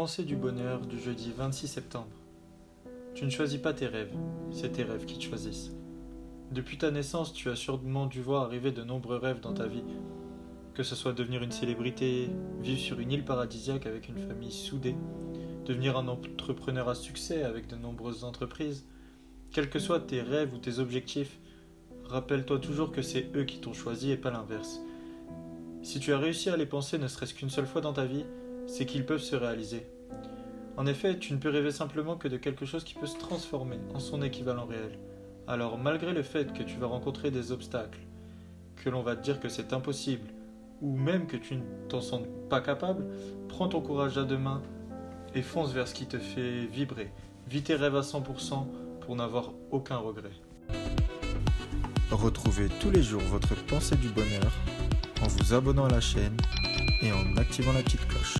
Pensée du bonheur du jeudi 26 septembre. Tu ne choisis pas tes rêves, c'est tes rêves qui te choisissent. Depuis ta naissance, tu as sûrement dû voir arriver de nombreux rêves dans ta vie. Que ce soit devenir une célébrité, vivre sur une île paradisiaque avec une famille soudée, devenir un entrepreneur à succès avec de nombreuses entreprises. Quels que soient tes rêves ou tes objectifs, rappelle-toi toujours que c'est eux qui t'ont choisi et pas l'inverse. Si tu as réussi à les penser ne serait-ce qu'une seule fois dans ta vie, c'est qu'ils peuvent se réaliser. En effet, tu ne peux rêver simplement que de quelque chose qui peut se transformer en son équivalent réel. Alors, malgré le fait que tu vas rencontrer des obstacles, que l'on va te dire que c'est impossible, ou même que tu ne t'en sens pas capable, prends ton courage à deux mains et fonce vers ce qui te fait vibrer. Vis tes rêves à 100% pour n'avoir aucun regret. Retrouvez tous les jours votre pensée du bonheur en vous abonnant à la chaîne et en activant la petite cloche.